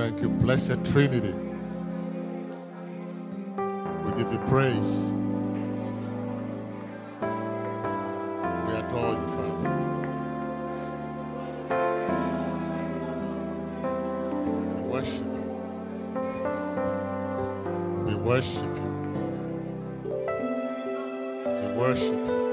thank you, blessed Trinity. We give you praise. We adore you, Father. We worship you. We worship you. We worship you.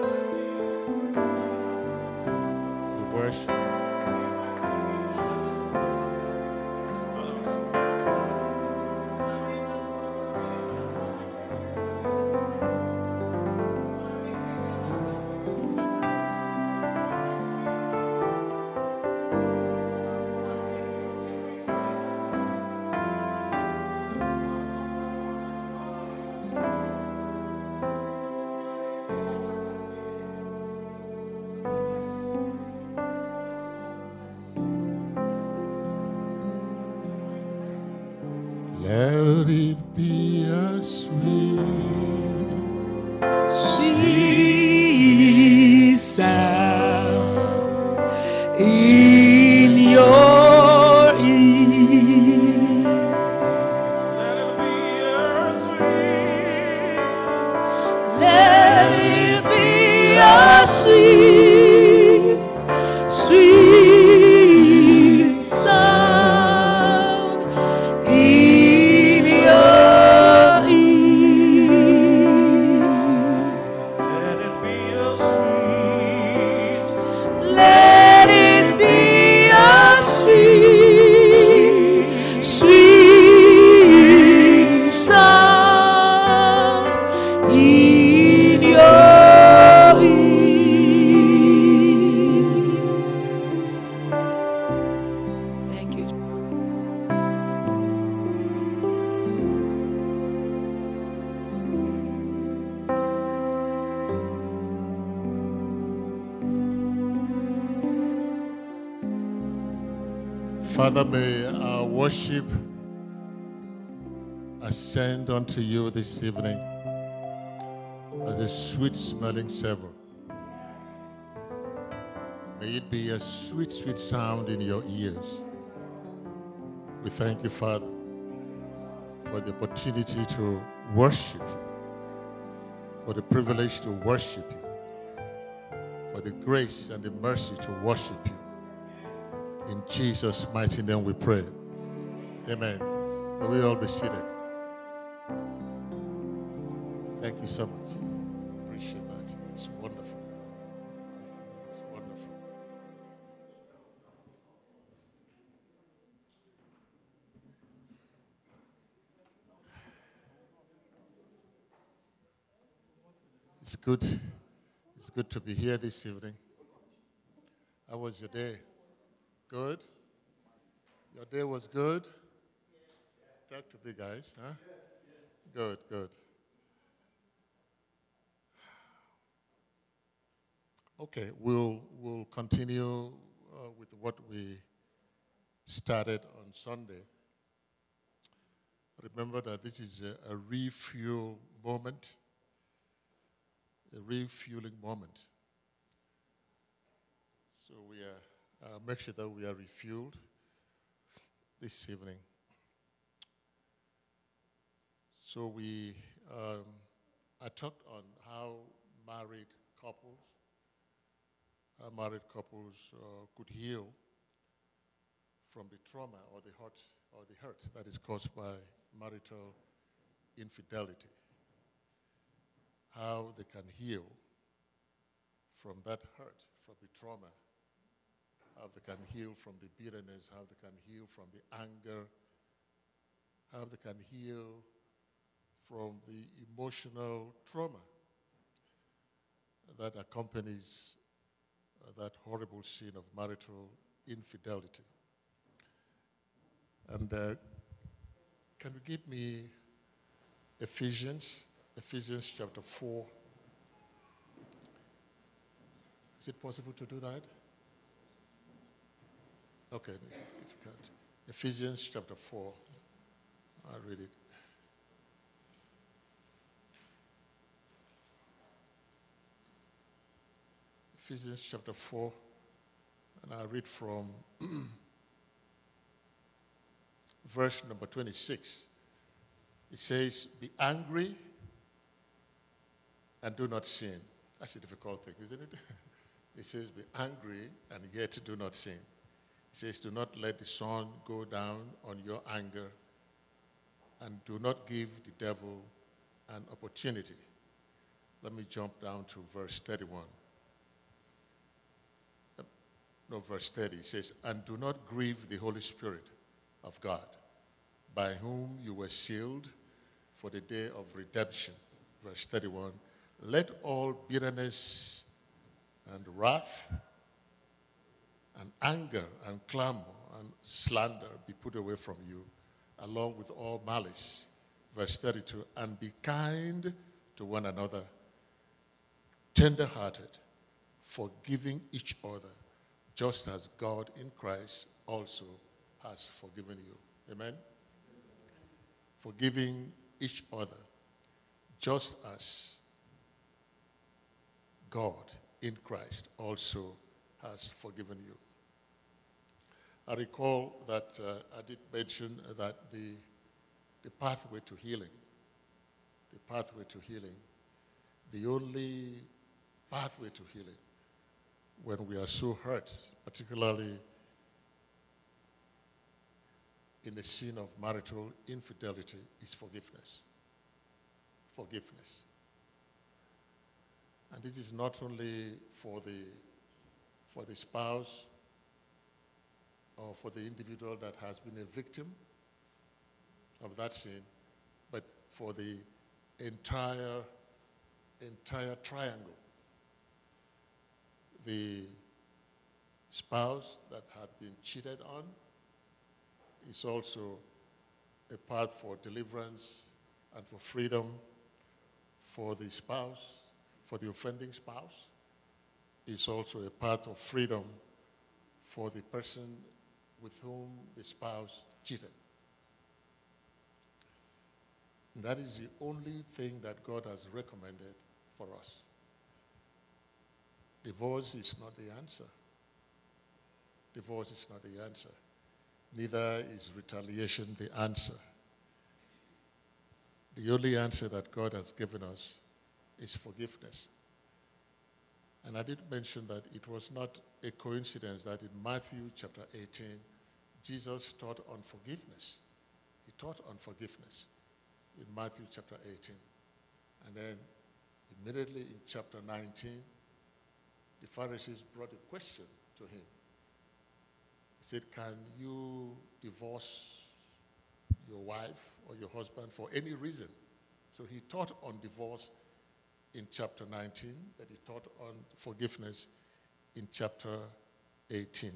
Unto you this evening as a sweet smelling savor. May it be a sweet, sweet sound in your ears. We thank you, Father, for the opportunity to worship you, for the privilege to worship you, for the grace and the mercy to worship you. In Jesus' mighty name we pray. Amen. May we all be seated. Thank you so much. Appreciate that. It's wonderful. It's wonderful. It's good. It's good to be here this evening. How was your day? Good? Your day was good? Talk to me, guys. Huh? Good, good. Okay, we'll, we'll continue uh, with what we started on Sunday. Remember that this is a, a refuel moment, a refueling moment. So we are, uh, make sure that we are refueled this evening. So we, um, I talked on how married couples, how married couples uh, could heal from the trauma or the hurt or the hurt that is caused by marital infidelity. How they can heal from that hurt, from the trauma, how they can heal from the bitterness, how they can heal from the anger, how they can heal from the emotional trauma that accompanies uh, that horrible sin of marital infidelity. And uh, can you give me Ephesians, Ephesians chapter 4? Is it possible to do that? Okay, if you can't. Ephesians chapter 4. I'll read it. Ephesians chapter 4, and I read from verse number 26. It says, Be angry and do not sin. That's a difficult thing, isn't it? it says, Be angry and yet do not sin. It says, Do not let the sun go down on your anger and do not give the devil an opportunity. Let me jump down to verse 31. No, verse 30 it says, And do not grieve the Holy Spirit of God, by whom you were sealed for the day of redemption. Verse 31 Let all bitterness and wrath and anger and clamor and slander be put away from you, along with all malice. Verse 32 And be kind to one another, tender hearted, forgiving each other, just as God in Christ also has forgiven you. Amen? Forgiving each other, just as God in Christ also has forgiven you. I recall that uh, I did mention that the, the pathway to healing, the pathway to healing, the only pathway to healing when we are so hurt, particularly in the sin of marital infidelity, is forgiveness. Forgiveness. And it is not only for the, for the spouse or for the individual that has been a victim of that sin, but for the entire, entire triangle. The spouse that had been cheated on is also a path for deliverance and for freedom for the spouse, for the offending spouse. It's also a path of freedom for the person with whom the spouse cheated. And that is the only thing that God has recommended for us. Divorce is not the answer. Divorce is not the answer. Neither is retaliation the answer. The only answer that God has given us is forgiveness. And I did mention that it was not a coincidence that in Matthew chapter 18, Jesus taught on forgiveness. He taught on forgiveness in Matthew chapter 18. And then immediately in chapter 19, the Pharisees brought a question to him. He said, Can you divorce your wife or your husband for any reason? So he taught on divorce in chapter 19, but he taught on forgiveness in chapter 18.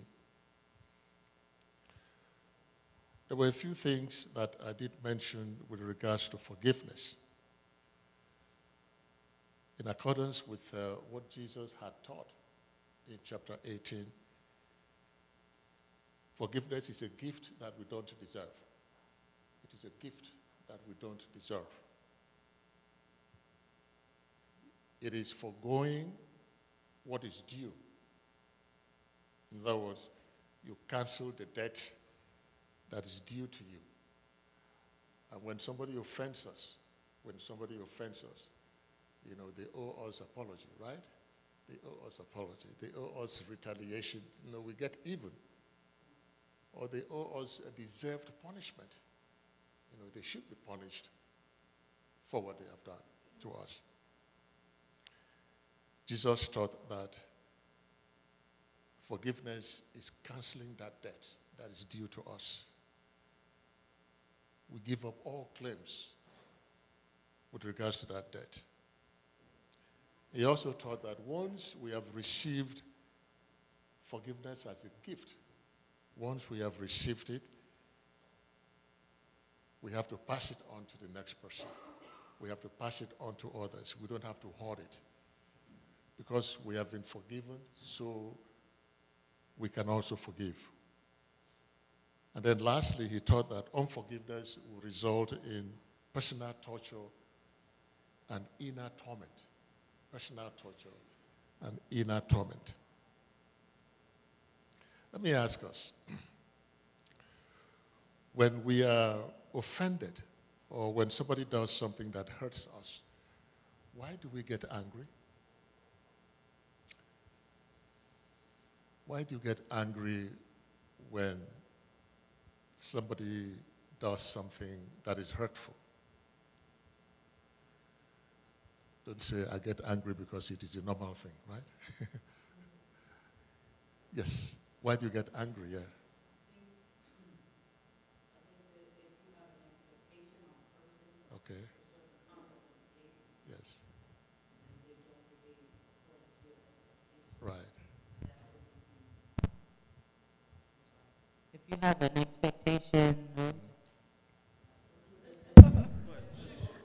There were a few things that I did mention with regards to forgiveness. In accordance with uh, what Jesus had taught in chapter 18, forgiveness is a gift that we don't deserve. It is a gift that we don't deserve. It is foregoing what is due. In other words, you cancel the debt that is due to you. And when somebody offends us, when somebody offends us, you know, they owe us apology, right? They owe us apology. They owe us retaliation. You know, we get even. Or they owe us a deserved punishment. You know, they should be punished for what they have done to us. Jesus taught that forgiveness is canceling that debt that is due to us. We give up all claims with regards to that debt. He also taught that once we have received forgiveness as a gift, once we have received it, we have to pass it on to the next person. We have to pass it on to others. We don't have to hoard it. Because we have been forgiven, so we can also forgive. And then lastly, he taught that unforgiveness will result in personal torture and inner torment. Personal torture and inner torment. Let me ask us when we are offended or when somebody does something that hurts us, why do we get angry? Why do you get angry when somebody does something that is hurtful? Don't say, I get angry because it is a normal thing, right? yes. Why do you get angry? Yeah. Okay. Yes. Right. If you have an expectation. Mm.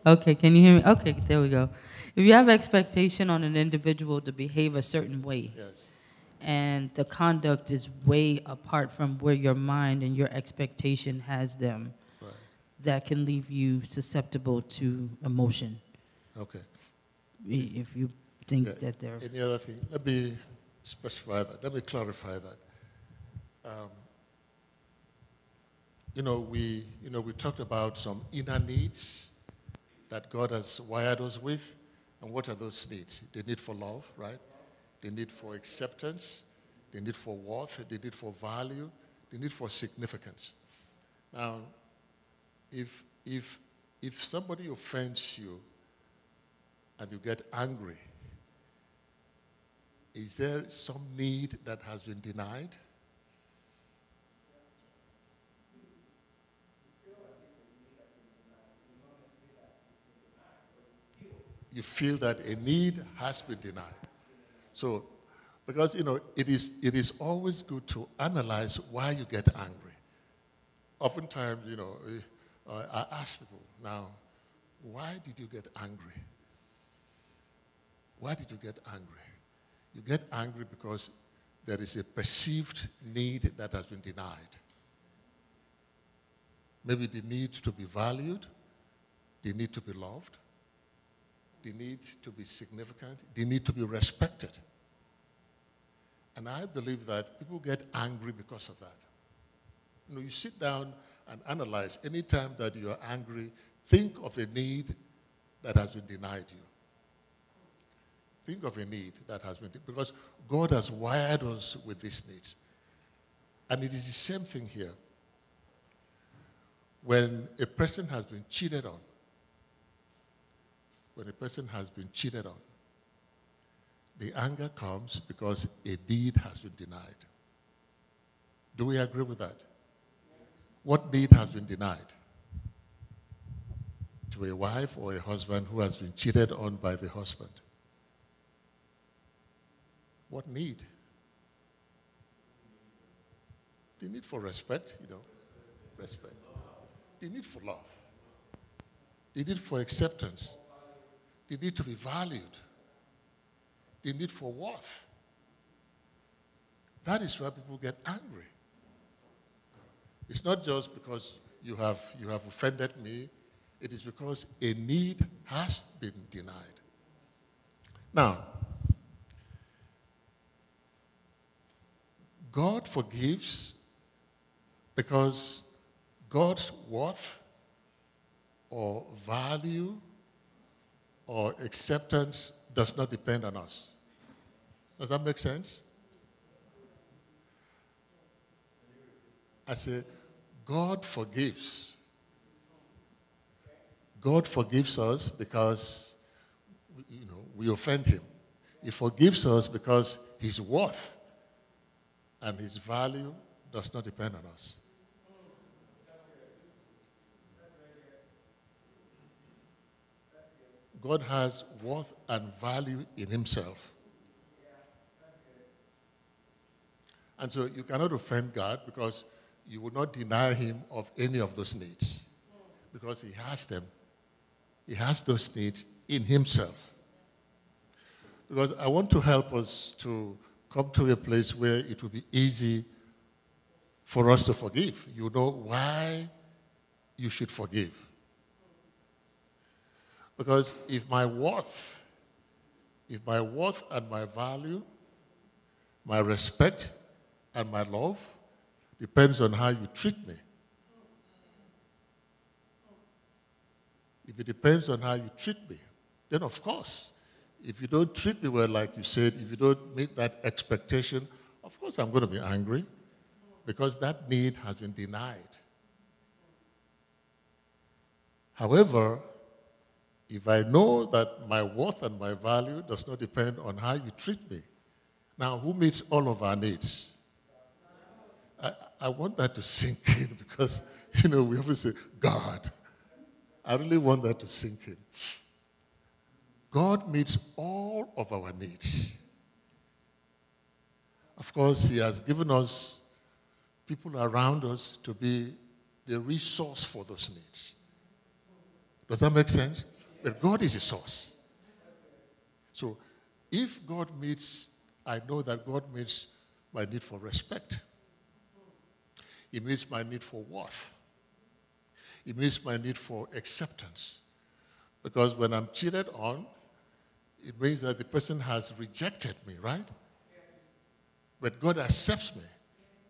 Okay, can you hear me? Okay, there we go. If you have expectation on an individual to behave a certain way, Yes. and the conduct is way apart from where your mind and your expectation has them, Right. that can leave you susceptible to emotion. Okay. If you think Yeah. that they're Any other thing? Let me specify that. Let me clarify that. Um, you know, we you know we talked about some inner needs that God has wired us with, and what are those needs? The need for love, right? The need for acceptance, the need for worth, the need for value, the need for significance. Now, if if if somebody offends you and you get angry, is there some need that has been denied? You feel that a need has been denied. So, because you know, it is it is always good to analyze why you get angry. Oftentimes, you know, I ask people now, why did you get angry? Why did you get angry? You get angry because there is a perceived need that has been denied. Maybe the need to be valued, the need to be loved, the need to be significant, They need to be respected. And I believe that people get angry because of that. You know, you sit down and analyze any time that you are angry, think of a need that has been denied you. Think of a need that has been, because God has wired us with these needs. And it is the same thing here. When a person has been cheated on, when a person has been cheated on, the anger comes because a deed has been denied. Do we agree with that? What deed has been denied? To a wife or a husband who has been cheated on by the husband. What need? The need for respect, you know, respect. The need for love. The need for acceptance. The need to be valued. The need for worth. That is why people get angry. It's not just because you have, you have offended me, it is because a need has been denied. Now, God forgives because God's worth or value or acceptance does not depend on us. Does that make sense? I say, God forgives. God forgives us because, you know, we offend Him. He forgives us because His worth and His value does not depend on us. God has worth and value in Himself. And so you cannot offend God because you will not deny Him of any of those needs because He has them. He has those needs in Himself. Because I want to help us to come to a place where it will be easy for us to forgive. You know why you should forgive. Because if my worth, if my worth and my value, my respect and my love depends on how you treat me. If it depends on how you treat me, then of course, if you don't treat me well, like you said, if you don't meet that expectation, of course I'm going to be angry because that need has been denied. However, if I know that my worth and my value does not depend on how you treat me, now who meets all of our needs? I, I want that to sink in because, you know, we always say, God. I really want that to sink in. God meets all of our needs. Of course, He has given us people around us to be the resource for those needs. Does that make sense? But God is a source. So if God meets, I know that God meets my need for respect. He meets my need for worth. He meets my need for acceptance. Because when I'm cheated on, it means that the person has rejected me, right? But God accepts me.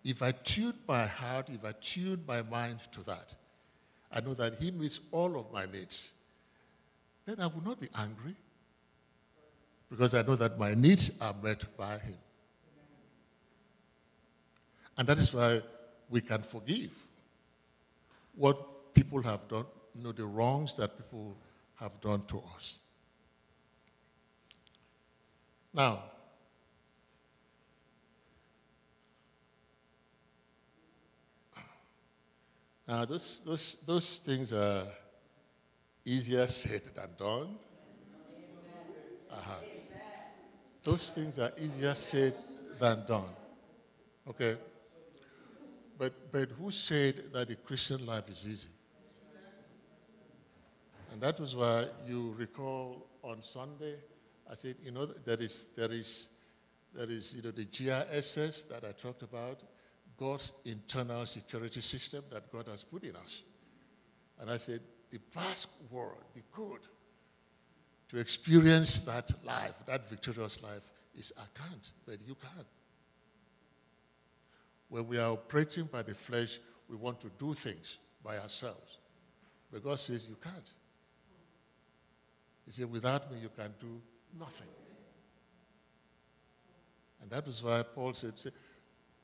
If I tune my heart, if I tune my mind to that, I know that He meets all of my needs. Then I will not be angry because I know that my needs are met by Him. And that is why we can forgive what people have done, you know, the wrongs that people have done to us. Now, now those, those, those things are easier said than done. Uh-huh. Those things are easier said than done. Okay? But, but who said that the Christian life is easy? And that was why you recall on Sunday, I said, you know, there is, there is, there is you know, the GISS that I talked about, God's internal security system that God has put in us. And I said, the past world, the good, to experience that life, that victorious life, is I can't, but you can. When we are operating by the flesh, we want to do things by ourselves. But God says you can't. He said, without me, you can do nothing. And that is why Paul said,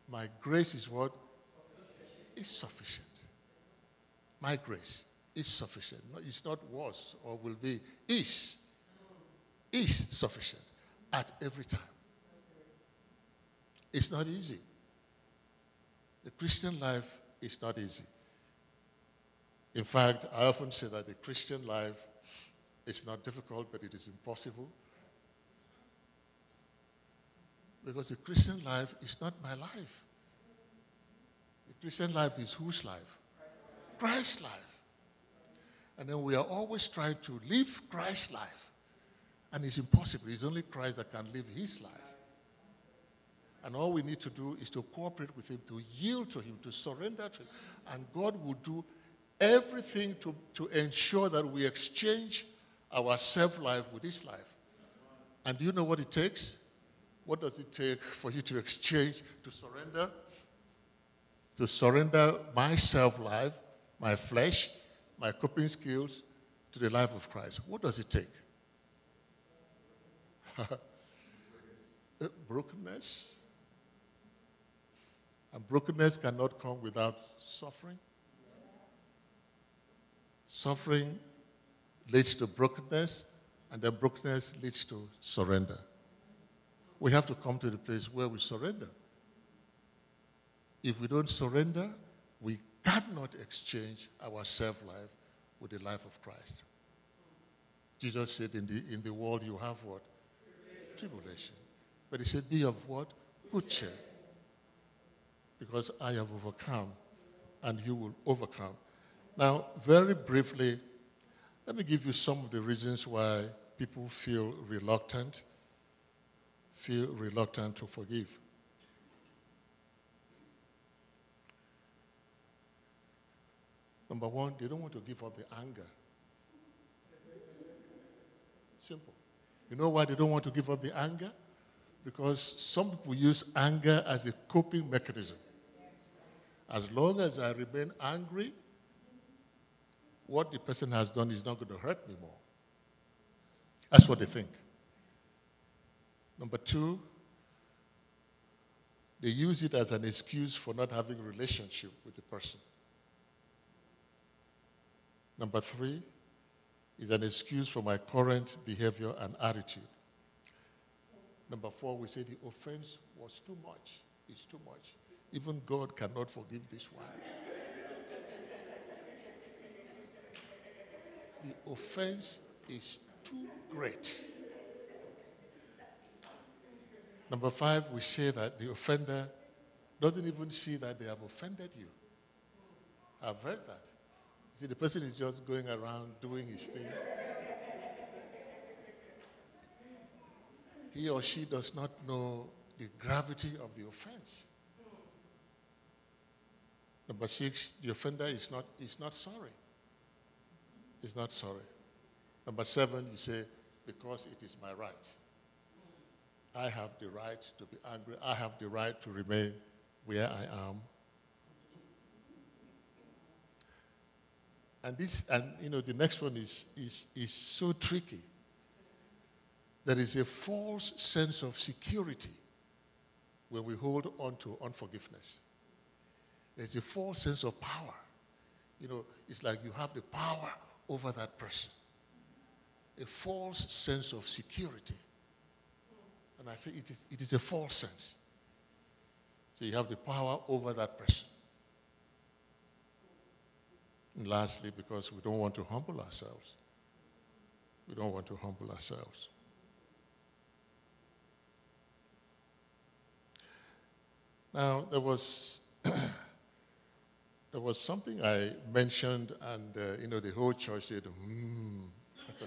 My grace is what? Is sufficient. My grace is sufficient. No, it's not was or will be. Is. Is sufficient at every time. It's not easy. The Christian life is not easy. In fact, I often say that the Christian life is not difficult, but it is impossible. Because the Christian life is not my life. The Christian life is whose life? Christ's life. And then we are always trying to live Christ's life. And it's impossible. It's only Christ that can live his life. And all we need to do is to cooperate with him, to yield to him, to surrender to him. And God will do everything to, to ensure that we exchange our self life with his life. And do you know what it takes? What does it take for you to exchange, to surrender? To surrender my self life, my flesh, my coping skills to the life of Christ. What does it take? brokenness. And brokenness cannot come without suffering. Suffering leads to brokenness, and then brokenness leads to surrender. We have to come to the place where we surrender. If we don't surrender, we cannot exchange our self life with the life of Christ. Jesus said, in the, in the world you have what? Tribulation. But he said, Be of what? Good cheer. Because I have overcome, and you will overcome. Now, very briefly, let me give you some of the reasons why people feel reluctant, feel reluctant to forgive. Number one, they don't want to give up the anger. Simple. You know why they don't want to give up the anger? Because some people use anger as a coping mechanism. As long as I remain angry, what the person has done is not going to hurt me more. That's what they think. Number two, they use it as an excuse for not having relationship with the person. Number three is an excuse for my current behavior and attitude. Number four, we say the offense was too much. It's too much. Even God cannot forgive this one. the offense is too great. Number five, we say that the offender doesn't even see that they have offended you. I've heard that. See, the person is just going around doing his thing. He or she does not know the gravity of the offense. Number six, the offender is not, is not sorry. He's not sorry. Number seven, you say, because it is my right. I have the right to be angry. I have the right to remain where I am. And this, and you know, the next one is, is, is so tricky. There is a false sense of security when we hold on to unforgiveness. There's a false sense of power. You know, it's like you have the power over that person. A false sense of security. And I say it is, it is a false sense. So you have the power over that person. And lastly, because we don't want to humble ourselves. We don't want to humble ourselves. Now, there was, there was something I mentioned, and uh, you know, the whole church said, hmm.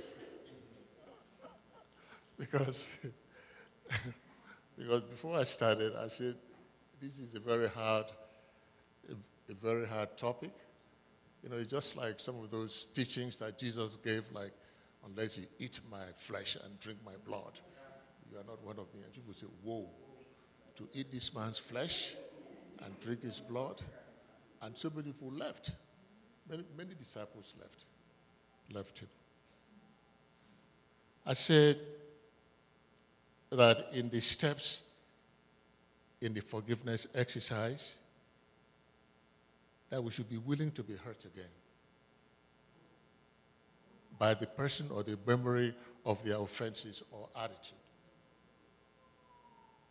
because, because before I started, I said, this is a very hard, a, a very hard topic. You know, it's just like some of those teachings that Jesus gave, like, unless you eat my flesh and drink my blood, you are not one of me. And people say, whoa to eat this man's flesh and drink his blood. And so many people left. Many, many disciples left. Left him. I said that in the steps in the forgiveness exercise, that we should be willing to be hurt again by the person or the memory of their offenses or attitude.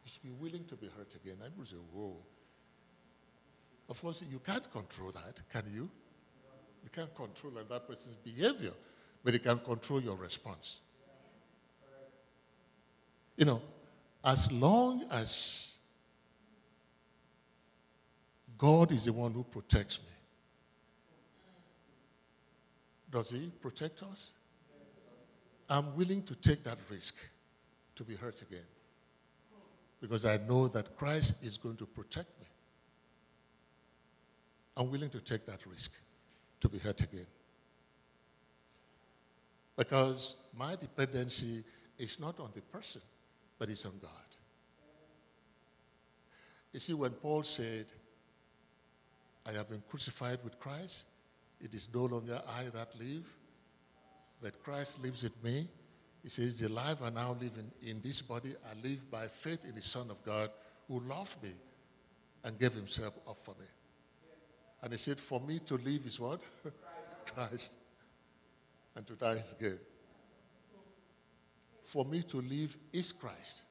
You should be willing to be hurt again. I will say, whoa. Of course, you can't control that, can you? You can't control that person's behavior, but you can control your response. You know, as long as God is the one who protects me, does He protect us? I'm willing to take that risk to be hurt again because I know that Christ is going to protect me. I'm willing to take that risk to be hurt again. Because my dependency is not on the person, but it's on God. You see, when Paul said, I have been crucified with Christ, it is no longer I that live, but Christ lives in me. He says, The life I now live in, in this body, I live by faith in the Son of God who loved me and gave himself up for me. And he said, For me to live is what? Christ. And to die is gain. For me to live is Christ.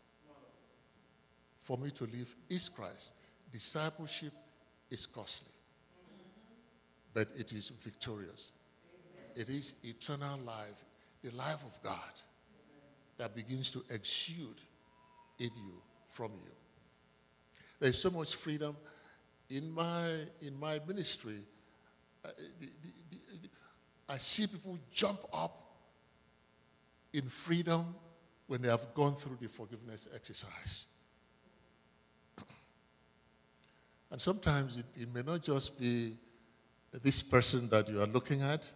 For me to live is Christ. Discipleship is costly, but it is victorious. It is eternal life, the life of God that begins to exude in you, from you. There's so much freedom in my, in my ministry. I see people jump up in freedom when they have gone through the forgiveness exercise. And sometimes it, it, may not just be this person that you are looking at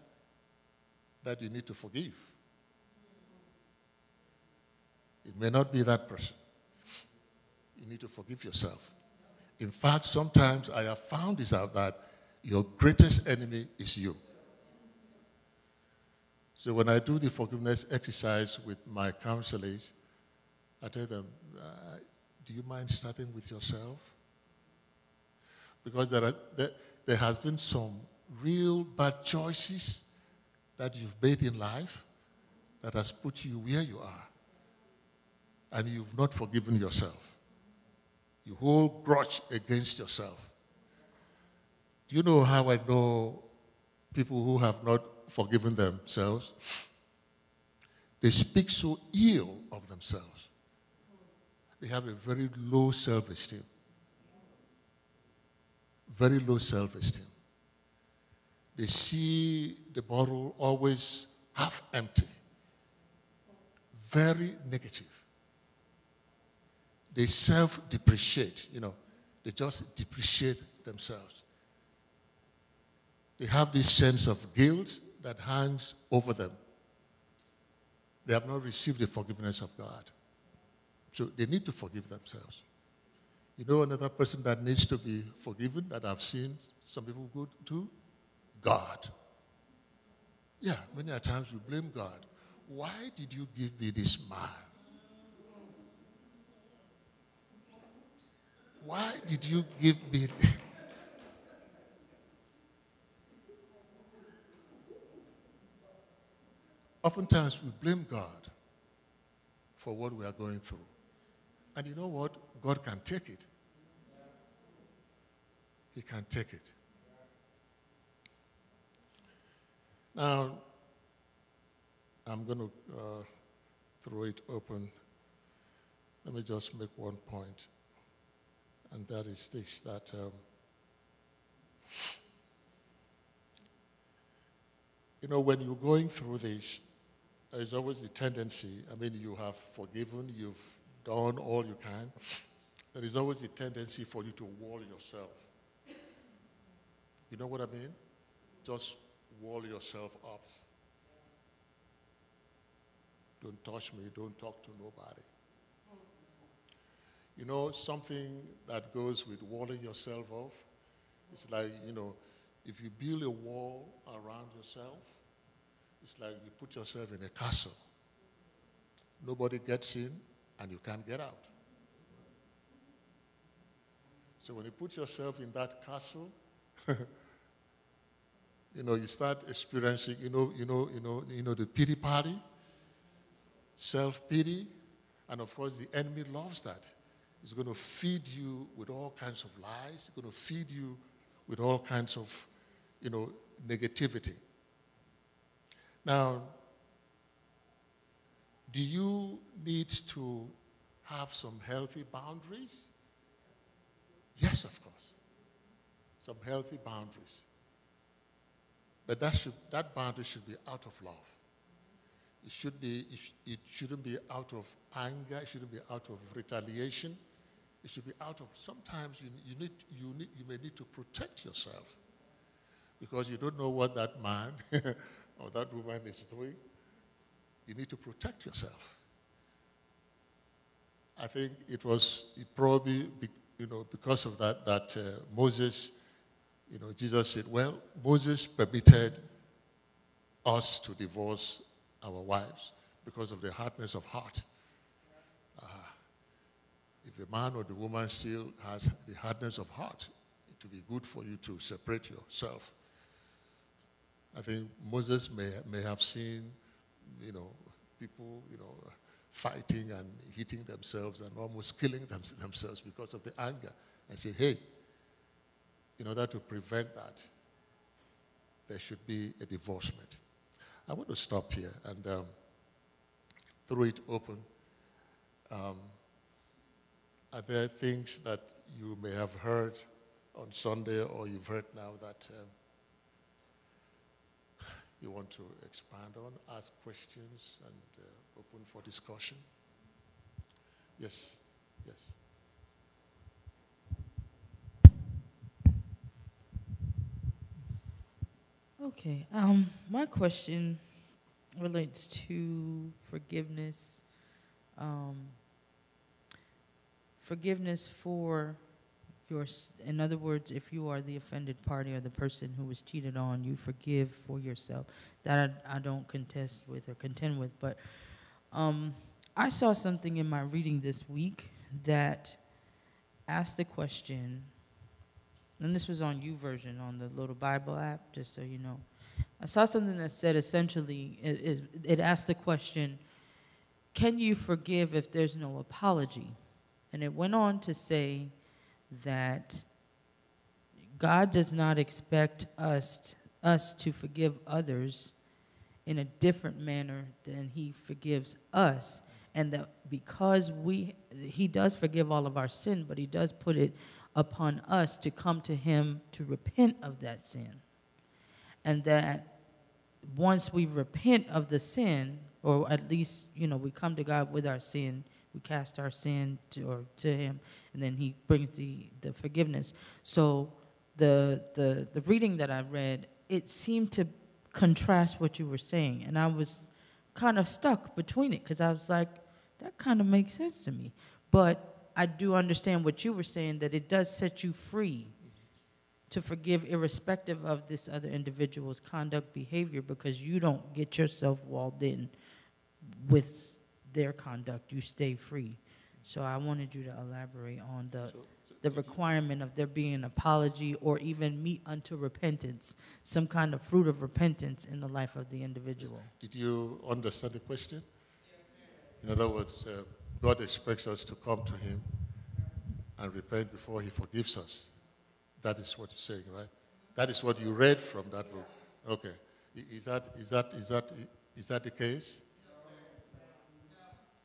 that you need to forgive. It may not be that person. You need to forgive yourself. In fact, sometimes I have found this out that your greatest enemy is you. So when I do the forgiveness exercise with my counselors, I tell them, uh, do you mind starting with yourself? Because there, are, there, there has been some real bad choices that you've made in life that has put you where you are. And you've not forgiven yourself. You hold grudge against yourself. Do you know how I know people who have not forgiven themselves? They speak so ill of themselves. They have a very low self esteem. Very low self esteem. They see the bottle always half empty. Very negative. They self depreciate, you know, they just depreciate themselves. They have this sense of guilt that hangs over them. They have not received the forgiveness of God. So they need to forgive themselves. You know another person that needs to be forgiven that I've seen some people go to? God. Yeah, many a times we blame God. Why did you give me this man? Why did you give me this? Oftentimes we blame God for what we are going through. And you know what? God can take it. He can take it. Now, I'm going to uh, throw it open. Let me just make one point. and that is this that um, you know, when you're going through this, there's always the tendency, I mean, you have forgiven, you've done all you can. There is always a tendency for you to wall yourself. You know what I mean? Just wall yourself up. Don't touch me, don't talk to nobody. You know, something that goes with walling yourself off, it's like, you know, if you build a wall around yourself, it's like you put yourself in a castle. Nobody gets in and you can't get out. So when you put yourself in that castle, you know, you start experiencing, you know, you know, you know, you know, the pity party, self-pity, and of course the enemy loves that. He's going to feed you with all kinds of lies. He's going to feed you with all kinds of, you know, negativity. Now, do you need to have some healthy boundaries? Yes, of course. Some healthy boundaries. But that, should, that boundary should be out of love. It, should be, it shouldn't be out of anger. It shouldn't be out of retaliation. It should be out of, sometimes you, you, need, you, need, you may need to protect yourself because you don't know what that man or that woman is doing. You need to protect yourself. I think it was it probably, you know, because of that, that uh, Moses you know, Jesus said, well, Moses permitted us to divorce our wives because of the hardness of heart. Uh, if a man or the woman still has the hardness of heart, it would be good for you to separate yourself. I think Moses may, may have seen, you know, people, you know, fighting and hitting themselves and almost killing them, themselves because of the anger and said, hey, in order to prevent that, there should be a divorcement. I want to stop here and um, throw it open. Um, are there things that you may have heard on Sunday or you've heard now that um, you want to expand on, ask questions, and uh, open for discussion? Yes, yes. Okay. Um, my question relates to forgiveness. Um, forgiveness for your, in other words, if you are the offended party or the person who was cheated on, you forgive for yourself. That I, I don't contest with or contend with, but um, I saw something in my reading this week that asked the question, and this was on YouVersion on the little Bible app, just so you know. I saw something that said essentially, it, it, it asked the question, can you forgive if there's no apology? And it went on to say that God does not expect us, us to forgive others in a different manner than he forgives us. And that because we he does forgive all of our sin but he does put it upon us to come to him to repent of that sin. And that once we repent of the sin or at least you know we come to god with our sin we cast our sin to, or to him and then he brings the, the forgiveness. So the, the the reading that i read it seemed to contrast what you were saying and i was kind of stuck between it because i was like that kind of makes sense to me. But i do understand what you were saying that it does set you free to forgive irrespective of this other individual's conduct behavior because you don't get yourself walled in with their conduct. You stay free. So i wanted you to elaborate on the the requirement of there being an apology or even meet unto repentance some kind of fruit of repentance in the life of the individual Did you understand the question? In other words, uh, God expects us to come to Him and repent before He forgives us. That is what you're saying, right? That is what you read from that book. Okay. Is that, is that, is that, is that the case?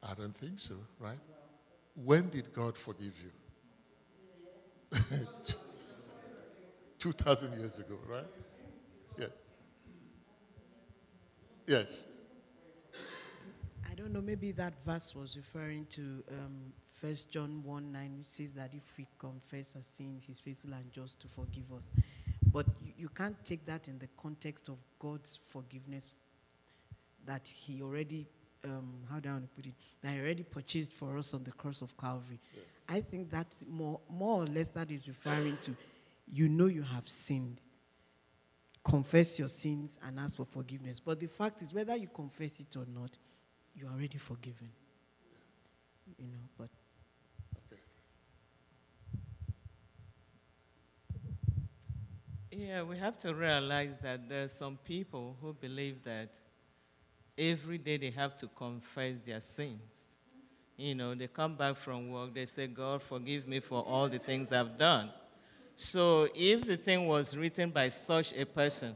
I don't think so, right? When did God forgive you? 2,000 years ago, right? Yes. Yes. I don't know, maybe that verse was referring to um, 1 John 1 9, which says that if we confess our sins, he's faithful and just to forgive us. But you, you can't take that in the context of God's forgiveness that he already, um, how do I want to put it, that he already purchased for us on the cross of Calvary. I think that more, more or less that is referring to you know you have sinned confess your sins and ask for forgiveness. But the fact is, whether you confess it or not, you are already forgiven. You know, but Yeah, we have to realize that there are some people who believe that every day they have to confess their sins. You know, they come back from work, they say, God, forgive me for all the things I've done. So if the thing was written by such a person,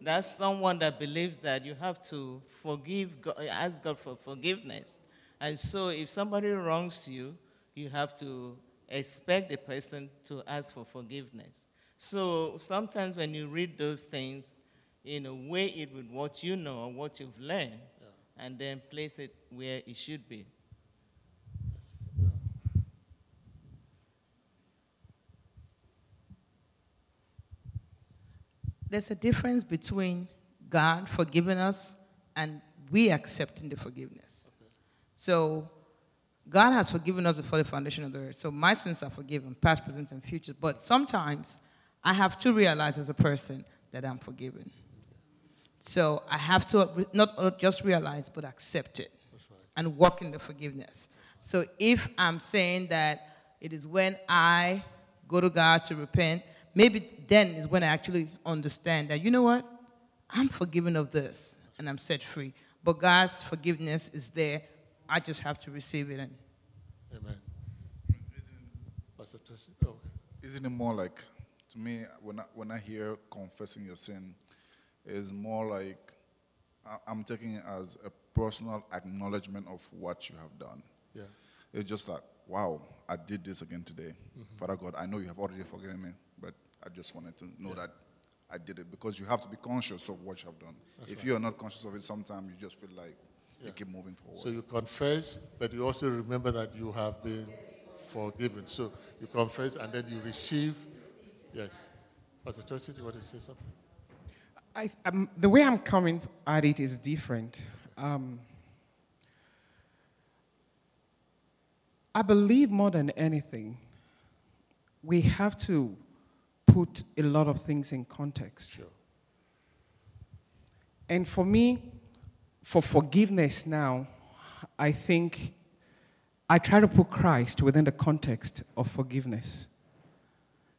that's someone that believes that you have to forgive, God, ask God for forgiveness. And so if somebody wrongs you, you have to expect the person to ask for forgiveness. So sometimes when you read those things, you know, weigh it with what you know or what you've learned, and then place it where it should be. There's a difference between God forgiving us and we accepting the forgiveness. So, God has forgiven us before the foundation of the earth. So, my sins are forgiven, past, present, and future. But sometimes I have to realize as a person that I'm forgiven. So, I have to not just realize, but accept it and walk in the forgiveness. So, if I'm saying that it is when I go to God to repent, maybe then is when I actually understand that, you know what? I'm forgiven of this and I'm set free. But God's forgiveness is there. I just have to receive it. And Amen. Pastor Tracy? Oh. Isn't it more like, to me, when I, when I hear confessing your sin, is more like I- I'm taking it as a personal acknowledgement of what you have done. Yeah. It's just like, wow, I did this again today. Mm-hmm. Father God, I know you have already forgiven me, but I just wanted to know that I did it because you have to be conscious of what you have done. if you are not conscious of it, sometimes you just feel like you keep moving forward. So you confess, but you also remember that you have been forgiven. So you confess and then you receive. Yes. Pastor Tracy, do you want to say something? I, um, the way I'm coming at it is different. Um, I believe more than anything, we have to put a lot of things in context. Sure. And for me, for forgiveness now, I think I try to put Christ within the context of forgiveness.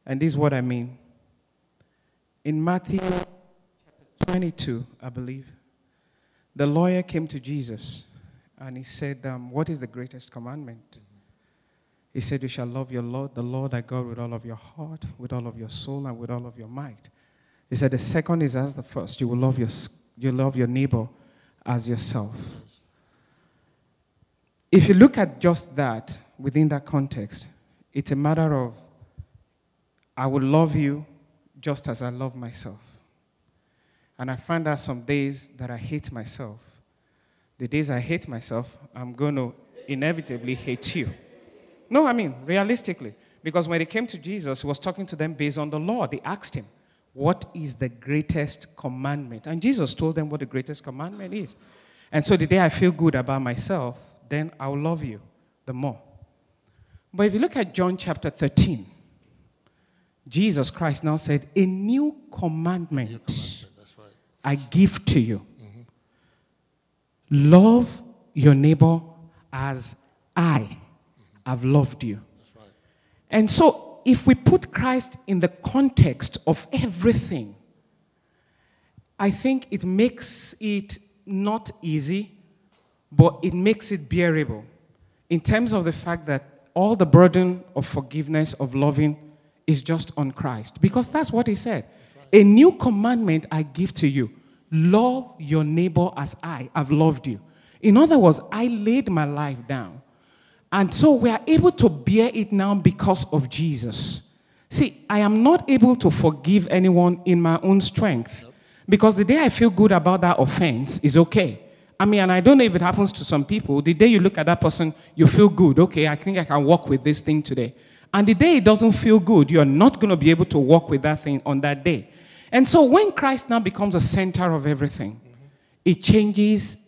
And this is what I mean. In Matthew chapter 22, I believe, the lawyer came to Jesus and he said, um, What is the greatest commandment? He said, You shall love your Lord, the Lord thy God, with all of your heart, with all of your soul, and with all of your might. He said, The second is as the first. You will love your, you love your neighbor as yourself. If you look at just that within that context, it's a matter of I will love you just as I love myself. And I find out some days that I hate myself. The days I hate myself, I'm going to inevitably hate you. No, I mean, realistically. Because when they came to Jesus, he was talking to them based on the law. They asked him, What is the greatest commandment? And Jesus told them what the greatest commandment is. And so the day I feel good about myself, then I'll love you the more. But if you look at John chapter 13, Jesus Christ now said, A new commandment That's right. I give to you. Love your neighbor as I have loved you. Right. And so, if we put Christ in the context of everything, I think it makes it not easy, but it makes it bearable in terms of the fact that all the burden of forgiveness, of loving, is just on Christ. Because that's what he said. A new commandment I give to you love your neighbor as I have loved you. In other words, I laid my life down. And so we are able to bear it now because of Jesus. See, I am not able to forgive anyone in my own strength because the day I feel good about that offense is okay. I mean, and I don't know if it happens to some people. The day you look at that person, you feel good. Okay, I think I can walk with this thing today. And the day it doesn't feel good, you're not going to be able to walk with that thing on that day. And so when Christ now becomes the center of everything, it changes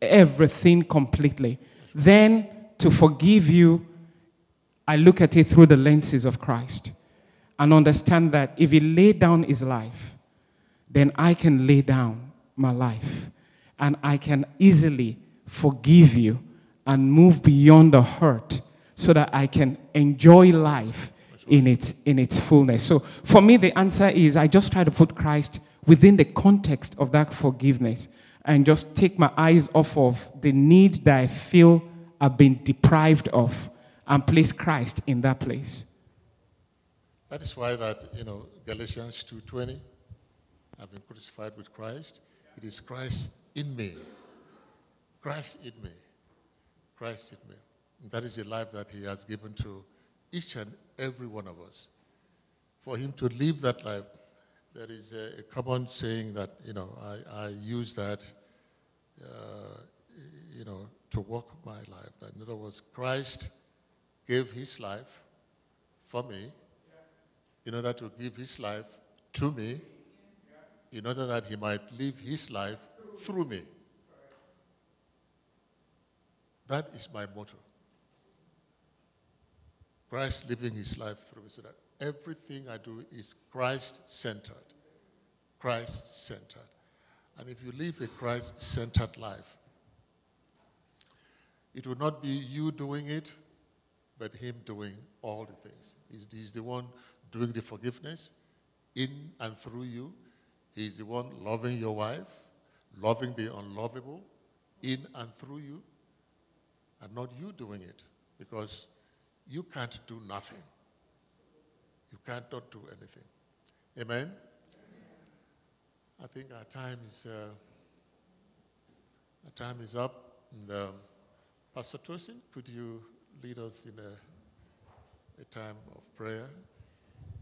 everything completely. Then to forgive you, I look at it through the lenses of Christ and understand that if he laid down his life, then I can lay down my life and I can easily forgive you and move beyond the hurt so that I can enjoy life in its, in its fullness. So for me, the answer is I just try to put Christ within the context of that forgiveness and just take my eyes off of the need that I feel I've been deprived of and place Christ in that place. That is why that, you know, Galatians 2.20, I've been crucified with Christ. It is Christ in me. Christ in me. Christ in me. And that is a life that he has given to each and every one of us. For him to live that life, there is a, a common saying that, you know, I, I use that, uh, you know, to walk my life. In other words, Christ gave his life for me in order to give his life to me, in order that he might live his life through me. That is my motto. Christ living his life through me so that everything I do is Christ centered. Christ centered. And if you live a Christ centered life, it will not be you doing it, but him doing all the things. He's, he's the one doing the forgiveness in and through you. He's the one loving your wife, loving the unlovable in and through you, and not you doing it because you can't do nothing. You can't not do anything. Amen? I think our time is, uh, our time is up. And, um, Pastor Tosin, could you lead us in a, a time of prayer,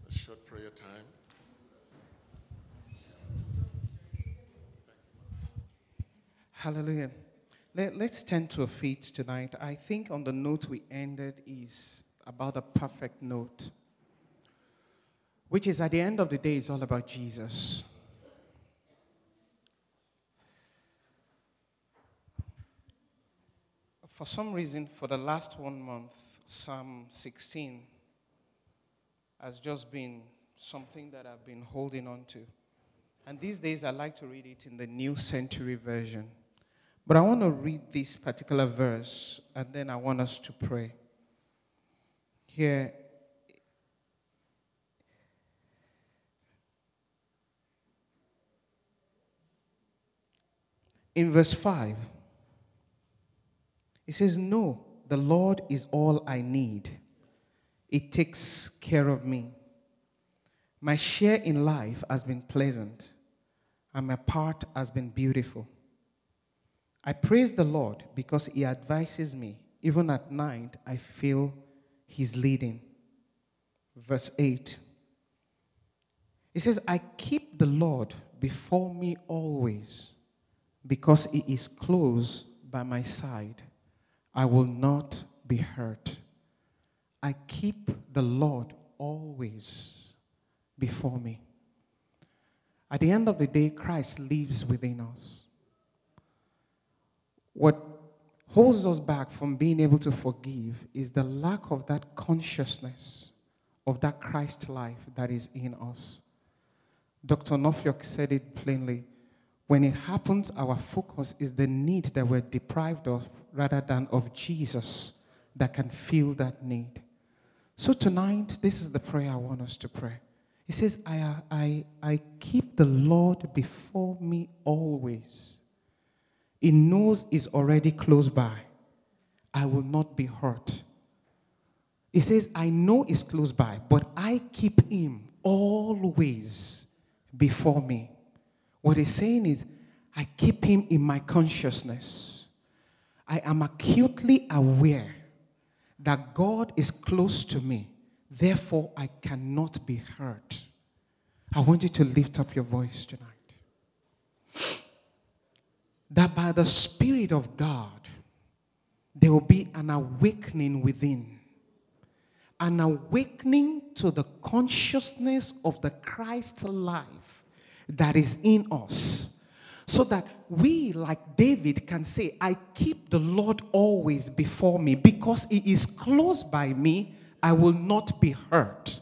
a short prayer time? Hallelujah. Let, us stand to our feet tonight. I think on the note we ended is about a perfect note, which is at the end of the day, it's all about Jesus. For some reason, for the last one month, Psalm 16 has just been something that I've been holding on to. And these days, I like to read it in the New Century Version. But I want to read this particular verse, and then I want us to pray. Here, in verse 5, it says, No, the Lord is all I need. It takes care of me. My share in life has been pleasant, and my part has been beautiful. I praise the Lord because He advises me. Even at night, I feel His leading. Verse 8. He says, I keep the Lord before me always because He is close by my side. I will not be hurt. I keep the Lord always before me. At the end of the day, Christ lives within us. What holds us back from being able to forgive is the lack of that consciousness of that Christ life that is in us. Dr. Onofiok said it plainly. When it happens, our focus is the need that we're deprived of rather than of Jesus that can fill that need. So tonight, this is the prayer I want us to pray. He says, I, I, I keep the Lord before me always. He knows He's already close by. I will not be hurt. He says, I know He's close by, but I keep Him always before me. What He's saying is, I keep Him in my consciousness. I am acutely aware that God is close to me. Therefore, I cannot be hurt. I want you to lift up your voice tonight. That by the Spirit of God, there will be an awakening within. An awakening to the consciousness of the Christ life that is in us. So that we, like David, can say, I keep the Lord always before me because He is close by me, I will not be hurt.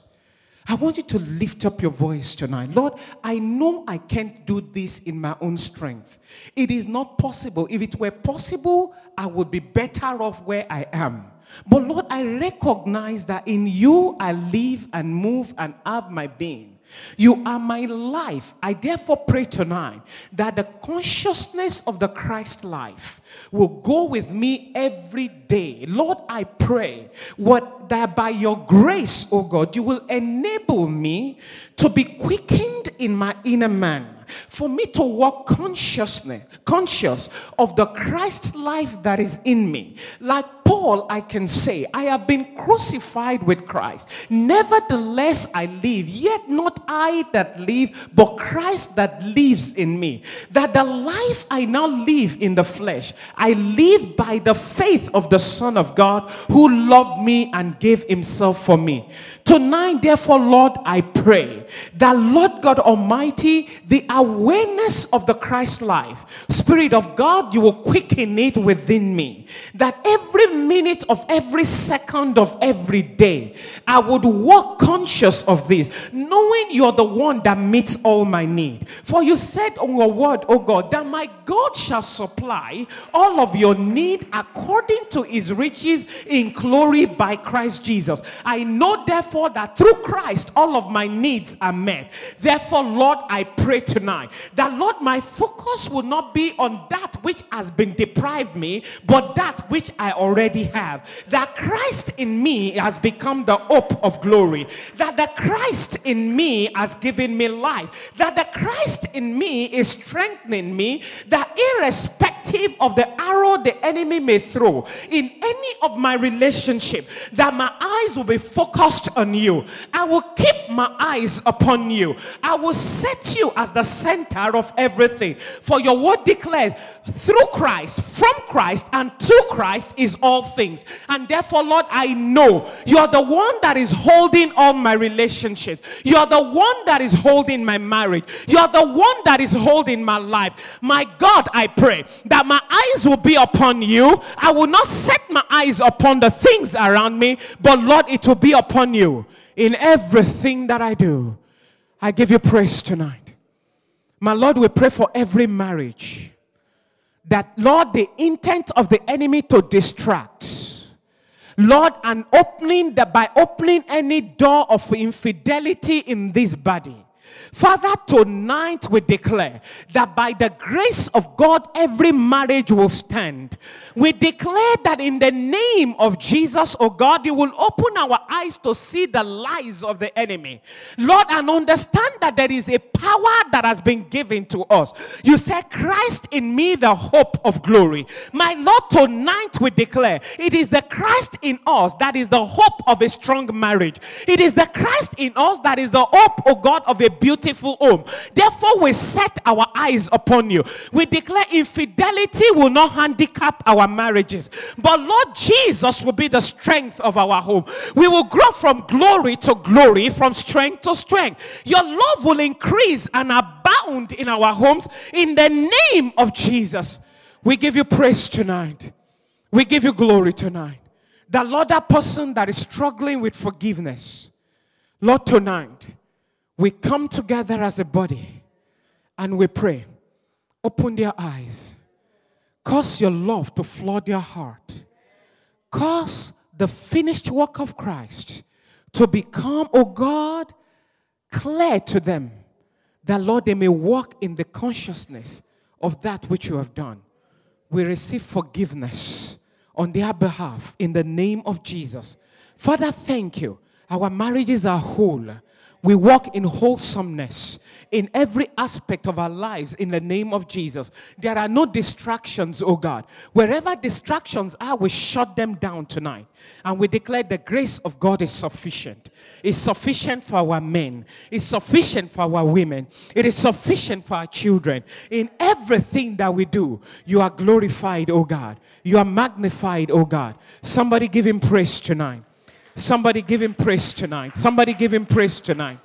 I want you to lift up your voice tonight. Lord, I know I can't do this in my own strength. It is not possible. If it were possible, I would be better off where I am. But Lord, I recognize that in you I live and move and have my being. You are my life. I therefore pray tonight that the consciousness of the Christ life will go with me every day. Lord, I pray what that by your grace, oh God, you will enable me to be quickened in my inner man for me to walk consciously, conscious of the Christ life that is in me. Like Paul, I can say, I have been crucified with Christ. Nevertheless, I live, yet not I that live, but Christ that lives in me. That the life I now live in the flesh, I live by the faith of the Son of God who loved me and gave himself for me. Tonight, therefore, Lord, I pray that, Lord God Almighty, the awareness of the Christ life, Spirit of God, you will quicken it within me. That every minute of every second of every day, I would walk conscious of this, knowing you're the one that meets all my need. For you said on your word, oh God, that my God shall supply all of your need according to his riches in glory by Christ Jesus. I know, therefore, that through Christ all of my needs are met. Therefore, Lord, I pray tonight that, Lord, my focus will not be on that which has been deprived me, but that which I already have. That Christ in me has become the hope of glory. That the Christ in me has given me life. That the Christ in me is strengthening me. That irrespective of the arrow the enemy may throw in any of my relationship, that my eyes will be focused on you. I will keep my eyes upon you. I will set you as the center of everything. For your word declares, through Christ, from Christ, and to Christ is all things. And therefore, Lord, I know you're the one that is holding all my relationship. You're the one that is holding my marriage. You're the one that is holding my life. My God, I pray that my eyes will be upon you. I will not set my eyes upon the things around me, but Lord, it will be upon you. In everything that I do, I give you praise tonight. My Lord, we pray for every marriage that, Lord, the intent of the enemy to distract, Lord, and opening that by opening any door of infidelity in this body. Father, tonight we declare that by the grace of God, every marriage will stand. We declare that in the name of Jesus, oh God, you will open our eyes to see the lies of the enemy. Lord, and understand that there is a power that has been given to us. You said, Christ in me, the hope of glory. My Lord, tonight we declare it is the Christ in us that is the hope of a strong marriage. It is the Christ in us that is the hope, oh God, of a beautiful home. Therefore, we set our eyes upon you. We declare infidelity will not handicap our marriages, but Lord Jesus will be the strength of our home. We will grow from glory to glory, from strength to strength. Your love will increase and abound in our homes in the name of Jesus. We give you praise tonight. We give you glory tonight. The Lord, that person that is struggling with forgiveness, Lord, tonight, we come together as a body and we pray. Open their eyes. Cause your love to flood their heart. Cause the finished work of Christ to become, oh God, clear to them. That, Lord, they may walk in the consciousness of that which you have done. We receive forgiveness on their behalf in the name of Jesus. Father, thank you. Our marriages are whole. We walk in wholesomeness in every aspect of our lives in the name of Jesus. There are no distractions, oh God. Wherever distractions are, we shut them down tonight. And we declare the grace of God is sufficient. It's sufficient for our men, it's sufficient for our women, it is sufficient for our children. In everything that we do, you are glorified, oh God. You are magnified, oh God. Somebody give him praise tonight. Somebody give him praise tonight. Somebody give him praise tonight.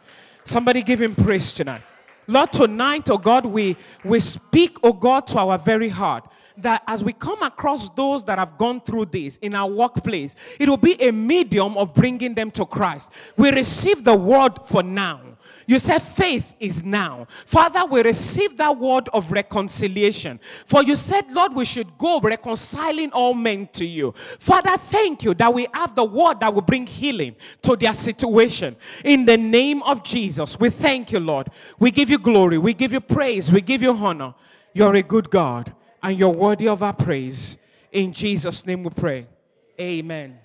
Somebody give him praise tonight. Lord, tonight, oh God, we, we speak, oh God, to our very heart that as we come across those that have gone through this in our workplace, it will be a medium of bringing them to Christ. We receive the word for now. You said faith is now. Father, we receive that word of reconciliation. For you said, Lord, we should go reconciling all men to you. Father, thank you that we have the word that will bring healing to their situation. In the name of Jesus, we thank you, Lord. We give you glory. We give you praise. We give you honor. You're a good God and you're worthy of our praise. In Jesus' name we pray. Amen.